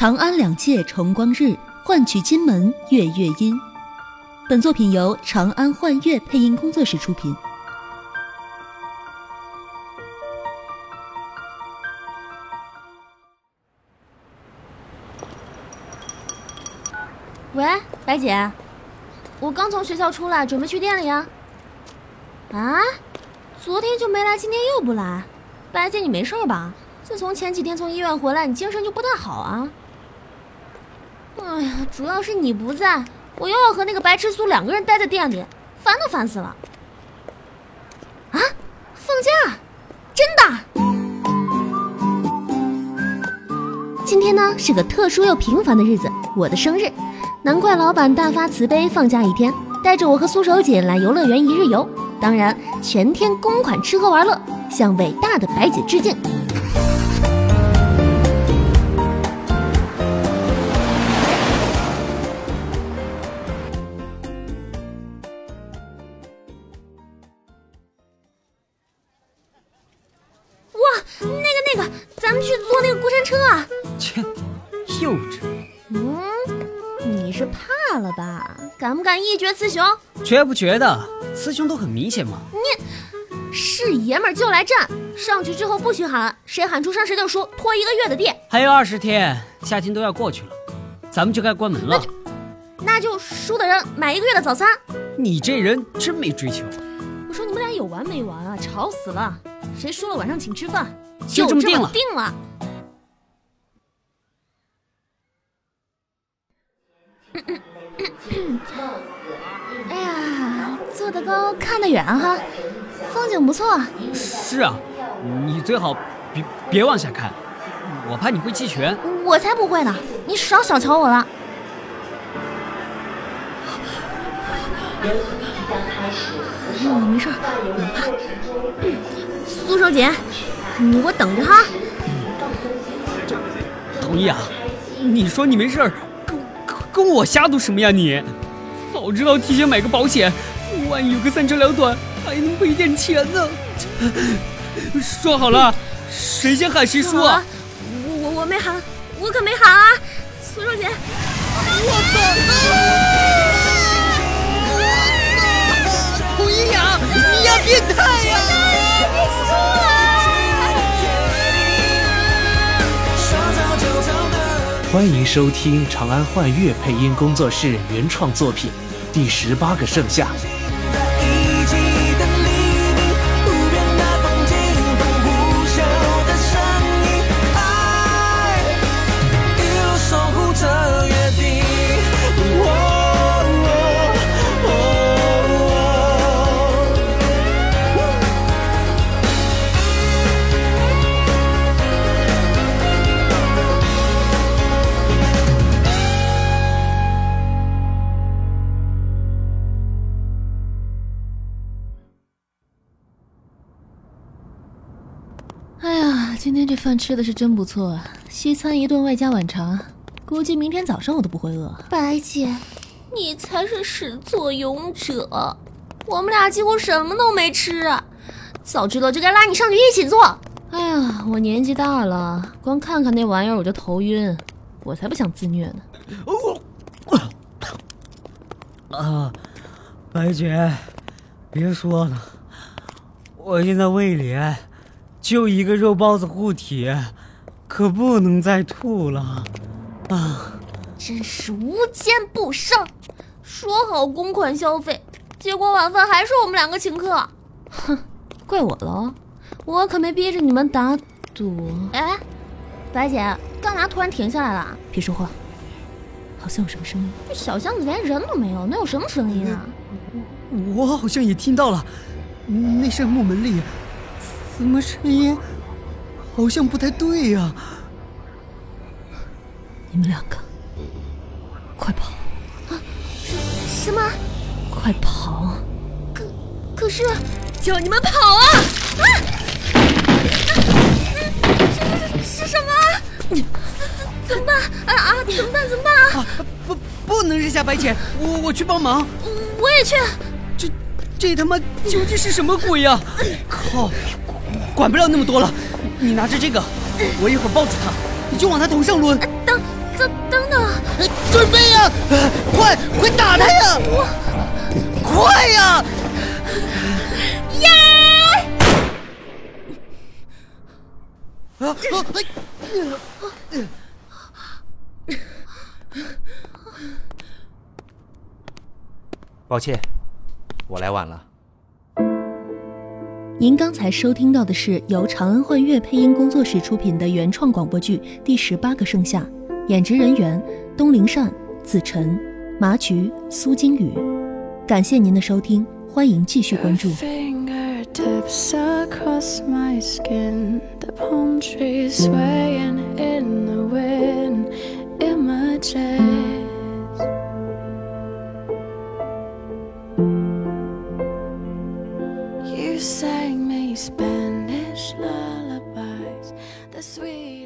长安两界重光日，换取金门月月阴。本作品由长安幻乐配音工作室出品。喂，白姐，我刚从学校出来，准备去店里啊。啊？昨天就没来，今天又不来，白姐你没事吧？自从前几天从医院回来，你精神就不太好啊。哎呀，主要是你不在，我又要和那个白痴苏两个人待在店里，烦都烦死了。啊？放假？真的？今天呢是个特殊又平凡的日子，我的生日。难怪老板大发慈悲，放假一天，带着我和苏守姐来游乐园一日游。当然，全天公款吃喝玩乐，向伟大的白姐致敬。咱们去坐那个过山车啊！切，幼稚。嗯，你是怕了吧？敢不敢一决雌雄？觉不觉得雌雄都很明显吗？你是爷们儿就来战，上去之后不许喊，谁喊出声谁就输，拖一个月的地。还有二十天，夏天都要过去了，咱们就该关门了。那就输的人买一个月的早餐。你这人真没追求。我说你们俩有完没完啊？吵死了！谁输了晚上请吃饭，就这么定了。定了。哎呀，坐得高看得远哈，风景不错。是啊，你最好别别往下看，我怕你会弃权。我才不会呢，你少小瞧我了。嗯，没事，不怕。苏守姐，你给我等着哈。同意啊，你说你没事儿，跟跟我瞎赌什么呀你？早知道提前买个保险，万一有个三长两短，还能赔点钱呢。说好了，谁先喊谁输啊？我我我没喊，我可没喊啊！苏少姐，我操！欢迎收听长安幻乐配音工作室原创作品《第十八个盛夏》。今天这饭吃的是真不错啊！西餐一顿外加晚茶，估计明天早上我都不会饿。白姐，你才是始作俑者，我们俩几乎什么都没吃啊！早知道就该拉你上去一起做。哎呀，我年纪大了，光看看那玩意儿我就头晕，我才不想自虐呢。啊，白姐，别说了，我现在胃里。就一个肉包子护体，可不能再吐了，啊！真是无奸不商，说好公款消费，结果晚饭还是我们两个请客，哼，怪我喽，我可没逼着你们打赌。哎，白姐，干嘛突然停下来了？别说话，好像有什么声音。这小巷子连人都没有，能有什么声音啊？我好像也听到了，那扇木门里。怎么声音好像不太对呀？你们两个，快跑！啊，什么？快跑！可可是，叫你们跑啊！啊！是是什么？怎怎怎么办？啊啊！怎么办？怎么办啊？不不能扔下白浅，我我去帮忙。我也去。这这他妈究竟是什么鬼呀？靠！管不了那么多了，你拿着这个，我一会儿抱住他，你就往他头上抡。等，等等等，准备呀！快快打他呀！快呀！啊啊！抱歉，我来晚了。您刚才收听到的是由长安幻乐配音工作室出品的原创广播剧第十八个盛夏演职人员东陵善子辰麻菊苏金宇。感谢您的收听欢迎继续关注。Spanish lullabies, the sweet.